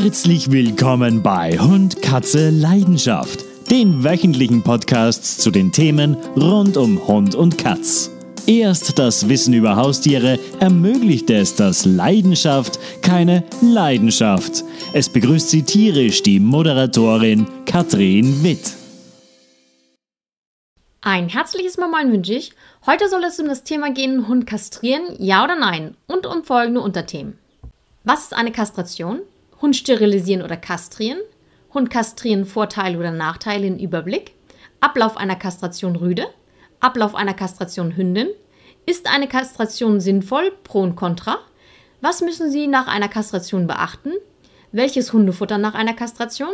Herzlich willkommen bei Hund, Katze, Leidenschaft, den wöchentlichen Podcasts zu den Themen rund um Hund und Katz. Erst das Wissen über Haustiere ermöglicht es, dass Leidenschaft keine Leidenschaft. Es begrüßt Sie tierisch die Moderatorin Katrin Witt. Ein herzliches Moin wünsche ich. Heute soll es um das Thema gehen, Hund kastrieren, ja oder nein, und um folgende Unterthemen. Was ist eine Kastration? Hund sterilisieren oder kastrieren? Hund kastrieren Vorteile oder Nachteile in Überblick? Ablauf einer Kastration Rüde? Ablauf einer Kastration Hündin? Ist eine Kastration sinnvoll? Pro und Contra? Was müssen Sie nach einer Kastration beachten? Welches Hundefutter nach einer Kastration?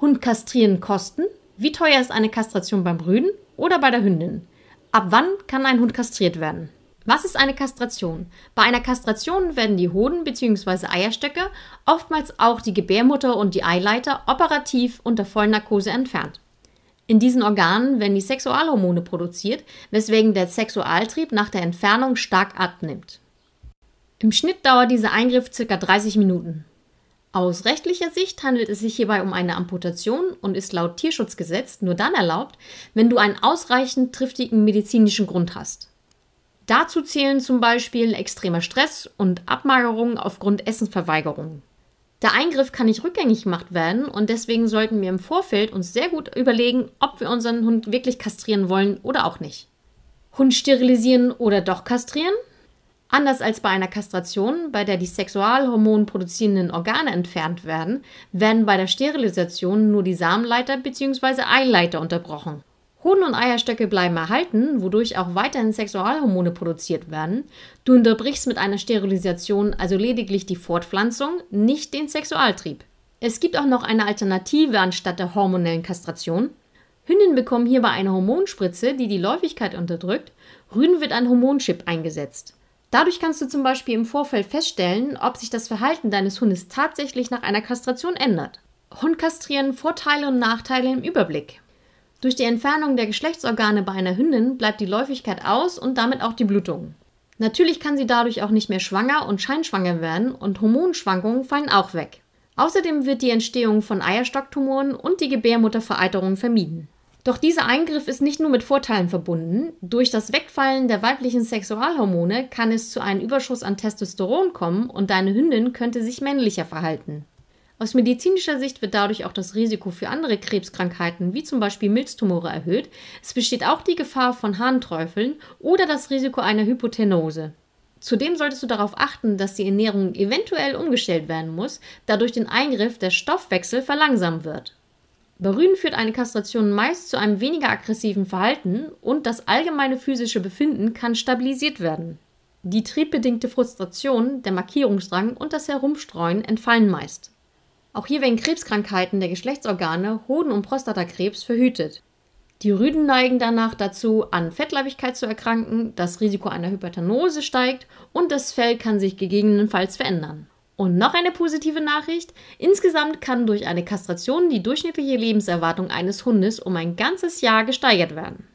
Hund kastrieren Kosten? Wie teuer ist eine Kastration beim Rüden oder bei der Hündin? Ab wann kann ein Hund kastriert werden? Was ist eine Kastration? Bei einer Kastration werden die Hoden bzw. Eierstöcke, oftmals auch die Gebärmutter und die Eileiter, operativ unter Vollnarkose entfernt. In diesen Organen werden die Sexualhormone produziert, weswegen der Sexualtrieb nach der Entfernung stark abnimmt. Im Schnitt dauert dieser Eingriff ca. 30 Minuten. Aus rechtlicher Sicht handelt es sich hierbei um eine Amputation und ist laut Tierschutzgesetz nur dann erlaubt, wenn du einen ausreichend triftigen medizinischen Grund hast. Dazu zählen zum Beispiel extremer Stress und Abmagerung aufgrund Essensverweigerung. Der Eingriff kann nicht rückgängig gemacht werden und deswegen sollten wir im Vorfeld uns sehr gut überlegen, ob wir unseren Hund wirklich kastrieren wollen oder auch nicht. Hund sterilisieren oder doch kastrieren? Anders als bei einer Kastration, bei der die Sexualhormon produzierenden Organe entfernt werden, werden bei der Sterilisation nur die Samenleiter bzw. Eileiter unterbrochen. Hoden und Eierstöcke bleiben erhalten, wodurch auch weiterhin Sexualhormone produziert werden. Du unterbrichst mit einer Sterilisation also lediglich die Fortpflanzung, nicht den Sexualtrieb. Es gibt auch noch eine Alternative anstatt der hormonellen Kastration. Hündinnen bekommen hierbei eine Hormonspritze, die die Läufigkeit unterdrückt. Rüden wird ein Hormonchip eingesetzt. Dadurch kannst du zum Beispiel im Vorfeld feststellen, ob sich das Verhalten deines Hundes tatsächlich nach einer Kastration ändert. Hund kastrieren Vorteile und Nachteile im Überblick. Durch die Entfernung der Geschlechtsorgane bei einer Hündin bleibt die Läufigkeit aus und damit auch die Blutung. Natürlich kann sie dadurch auch nicht mehr schwanger und scheinschwanger werden und Hormonschwankungen fallen auch weg. Außerdem wird die Entstehung von Eierstocktumoren und die Gebärmuttervereiterung vermieden. Doch dieser Eingriff ist nicht nur mit Vorteilen verbunden. Durch das Wegfallen der weiblichen Sexualhormone kann es zu einem Überschuss an Testosteron kommen und deine Hündin könnte sich männlicher verhalten. Aus medizinischer Sicht wird dadurch auch das Risiko für andere Krebskrankheiten wie zum Beispiel Milztumore erhöht. Es besteht auch die Gefahr von Harnträufeln oder das Risiko einer Hypotenose. Zudem solltest du darauf achten, dass die Ernährung eventuell umgestellt werden muss, da durch den Eingriff der Stoffwechsel verlangsamt wird. Bei führt eine Kastration meist zu einem weniger aggressiven Verhalten und das allgemeine physische Befinden kann stabilisiert werden. Die triebbedingte Frustration, der Markierungsdrang und das Herumstreuen entfallen meist. Auch hier werden Krebskrankheiten der Geschlechtsorgane, Hoden- und Prostatakrebs verhütet. Die Rüden neigen danach dazu, an Fettleibigkeit zu erkranken, das Risiko einer Hypertenose steigt und das Fell kann sich gegebenenfalls verändern. Und noch eine positive Nachricht. Insgesamt kann durch eine Kastration die durchschnittliche Lebenserwartung eines Hundes um ein ganzes Jahr gesteigert werden.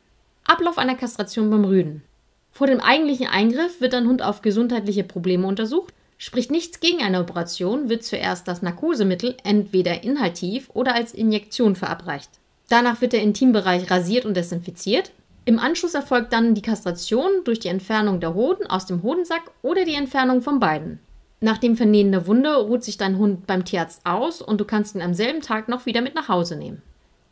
Ablauf einer Kastration beim Rüden. Vor dem eigentlichen Eingriff wird ein Hund auf gesundheitliche Probleme untersucht Spricht nichts gegen eine Operation, wird zuerst das Narkosemittel entweder inhaltiv oder als Injektion verabreicht. Danach wird der Intimbereich rasiert und desinfiziert. Im Anschluss erfolgt dann die Kastration durch die Entfernung der Hoden aus dem Hodensack oder die Entfernung von beiden. Nach dem Vernähen der Wunde ruht sich dein Hund beim Tierarzt aus und du kannst ihn am selben Tag noch wieder mit nach Hause nehmen.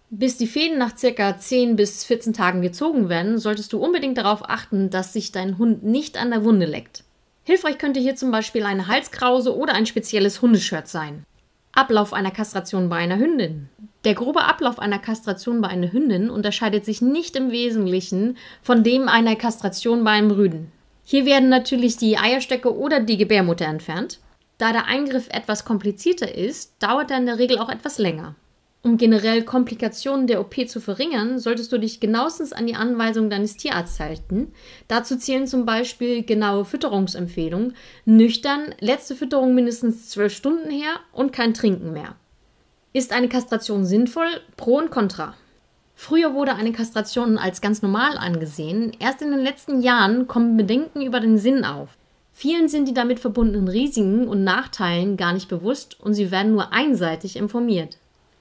Bis die Fäden nach ca. 10 bis 14 Tagen gezogen werden, solltest du unbedingt darauf achten, dass sich dein Hund nicht an der Wunde leckt. Hilfreich könnte hier zum Beispiel eine Halskrause oder ein spezielles Hundeshirt sein. Ablauf einer Kastration bei einer Hündin. Der grobe Ablauf einer Kastration bei einer Hündin unterscheidet sich nicht im Wesentlichen von dem einer Kastration bei einem Rüden. Hier werden natürlich die Eierstöcke oder die Gebärmutter entfernt. Da der Eingriff etwas komplizierter ist, dauert er in der Regel auch etwas länger. Um generell Komplikationen der OP zu verringern, solltest du dich genauestens an die Anweisungen deines Tierarztes halten. Dazu zählen zum Beispiel genaue Fütterungsempfehlungen, nüchtern, letzte Fütterung mindestens zwölf Stunden her und kein Trinken mehr. Ist eine Kastration sinnvoll? Pro und Contra. Früher wurde eine Kastration als ganz normal angesehen. Erst in den letzten Jahren kommen Bedenken über den Sinn auf. Vielen sind die damit verbundenen Risiken und Nachteilen gar nicht bewusst und sie werden nur einseitig informiert.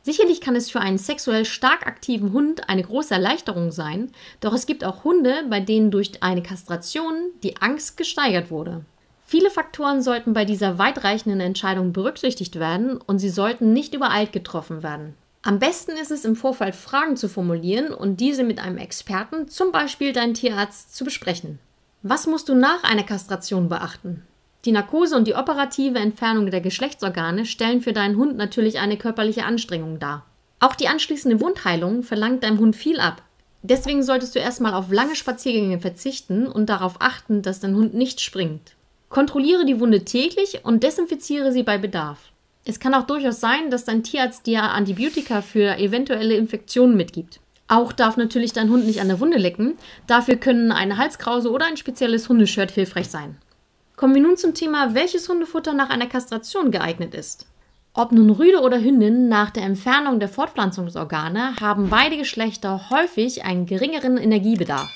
Sicherlich kann es für einen sexuell stark aktiven Hund eine große Erleichterung sein, doch es gibt auch Hunde, bei denen durch eine Kastration die Angst gesteigert wurde. Viele Faktoren sollten bei dieser weitreichenden Entscheidung berücksichtigt werden und sie sollten nicht übereilt getroffen werden. Am besten ist es im Vorfeld Fragen zu formulieren und diese mit einem Experten, zum Beispiel deinem Tierarzt, zu besprechen. Was musst du nach einer Kastration beachten? Die Narkose und die operative Entfernung der Geschlechtsorgane stellen für deinen Hund natürlich eine körperliche Anstrengung dar. Auch die anschließende Wundheilung verlangt deinem Hund viel ab. Deswegen solltest du erstmal auf lange Spaziergänge verzichten und darauf achten, dass dein Hund nicht springt. Kontrolliere die Wunde täglich und desinfiziere sie bei Bedarf. Es kann auch durchaus sein, dass dein Tierarzt dir Antibiotika für eventuelle Infektionen mitgibt. Auch darf natürlich dein Hund nicht an der Wunde lecken. Dafür können eine Halskrause oder ein spezielles Hundeshirt hilfreich sein. Kommen wir nun zum Thema, welches Hundefutter nach einer Kastration geeignet ist. Ob nun Rüde oder Hündin, nach der Entfernung der Fortpflanzungsorgane haben beide Geschlechter häufig einen geringeren Energiebedarf.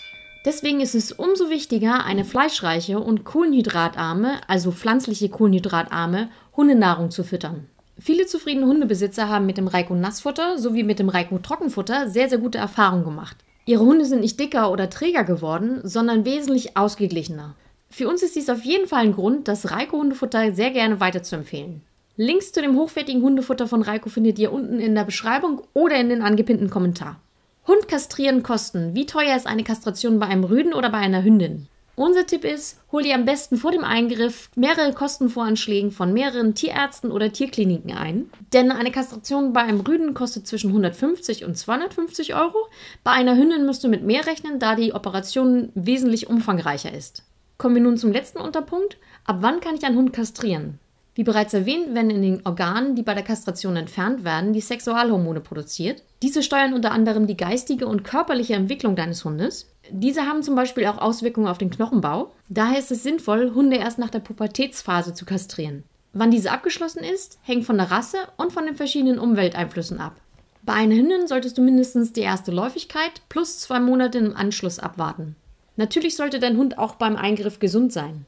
Deswegen ist es umso wichtiger, eine fleischreiche und kohlenhydratarme, also pflanzliche kohlenhydratarme Hundenahrung zu füttern. Viele zufriedene Hundebesitzer haben mit dem Reiko Nassfutter sowie mit dem Reiko Trockenfutter sehr, sehr gute Erfahrungen gemacht. Ihre Hunde sind nicht dicker oder träger geworden, sondern wesentlich ausgeglichener. Für uns ist dies auf jeden Fall ein Grund, das Reiko Hundefutter sehr gerne weiterzuempfehlen. Links zu dem hochwertigen Hundefutter von Reiko findet ihr unten in der Beschreibung oder in den angepinnten Kommentar. Hund kastrieren kosten. Wie teuer ist eine Kastration bei einem Rüden oder bei einer Hündin? Unser Tipp ist, hol dir am besten vor dem Eingriff mehrere Kostenvoranschläge von mehreren Tierärzten oder Tierkliniken ein. Denn eine Kastration bei einem Rüden kostet zwischen 150 und 250 Euro. Bei einer Hündin musst du mit mehr rechnen, da die Operation wesentlich umfangreicher ist. Kommen wir nun zum letzten Unterpunkt. Ab wann kann ich einen Hund kastrieren? Wie bereits erwähnt, werden in den Organen, die bei der Kastration entfernt werden, die Sexualhormone produziert. Diese steuern unter anderem die geistige und körperliche Entwicklung deines Hundes. Diese haben zum Beispiel auch Auswirkungen auf den Knochenbau. Daher ist es sinnvoll, Hunde erst nach der Pubertätsphase zu kastrieren. Wann diese abgeschlossen ist, hängt von der Rasse und von den verschiedenen Umwelteinflüssen ab. Bei einer Hündin solltest du mindestens die erste Läufigkeit plus zwei Monate im Anschluss abwarten. Natürlich sollte dein Hund auch beim Eingriff gesund sein.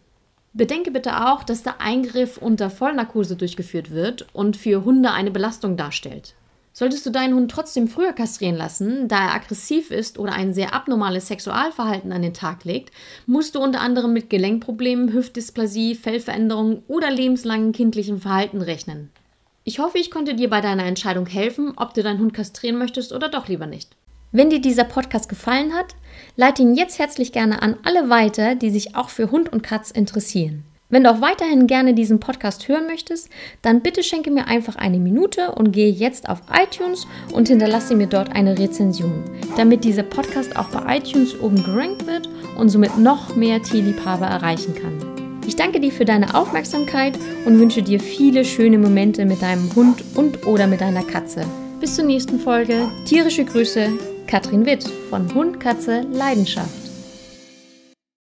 Bedenke bitte auch, dass der Eingriff unter Vollnarkose durchgeführt wird und für Hunde eine Belastung darstellt. Solltest du deinen Hund trotzdem früher kastrieren lassen, da er aggressiv ist oder ein sehr abnormales Sexualverhalten an den Tag legt, musst du unter anderem mit Gelenkproblemen, Hüftdysplasie, Fellveränderungen oder lebenslangen kindlichen Verhalten rechnen. Ich hoffe, ich konnte dir bei deiner Entscheidung helfen, ob du deinen Hund kastrieren möchtest oder doch lieber nicht. Wenn dir dieser Podcast gefallen hat, leite ihn jetzt herzlich gerne an alle weiter, die sich auch für Hund und Katz interessieren. Wenn du auch weiterhin gerne diesen Podcast hören möchtest, dann bitte schenke mir einfach eine Minute und gehe jetzt auf iTunes und hinterlasse mir dort eine Rezension, damit dieser Podcast auch bei iTunes oben gerankt wird und somit noch mehr Tierliebhaber erreichen kann. Ich danke dir für deine Aufmerksamkeit und wünsche dir viele schöne Momente mit deinem Hund und oder mit deiner Katze. Bis zur nächsten Folge. Tierische Grüße, Katrin Witt von Hund, Katze, Leidenschaft.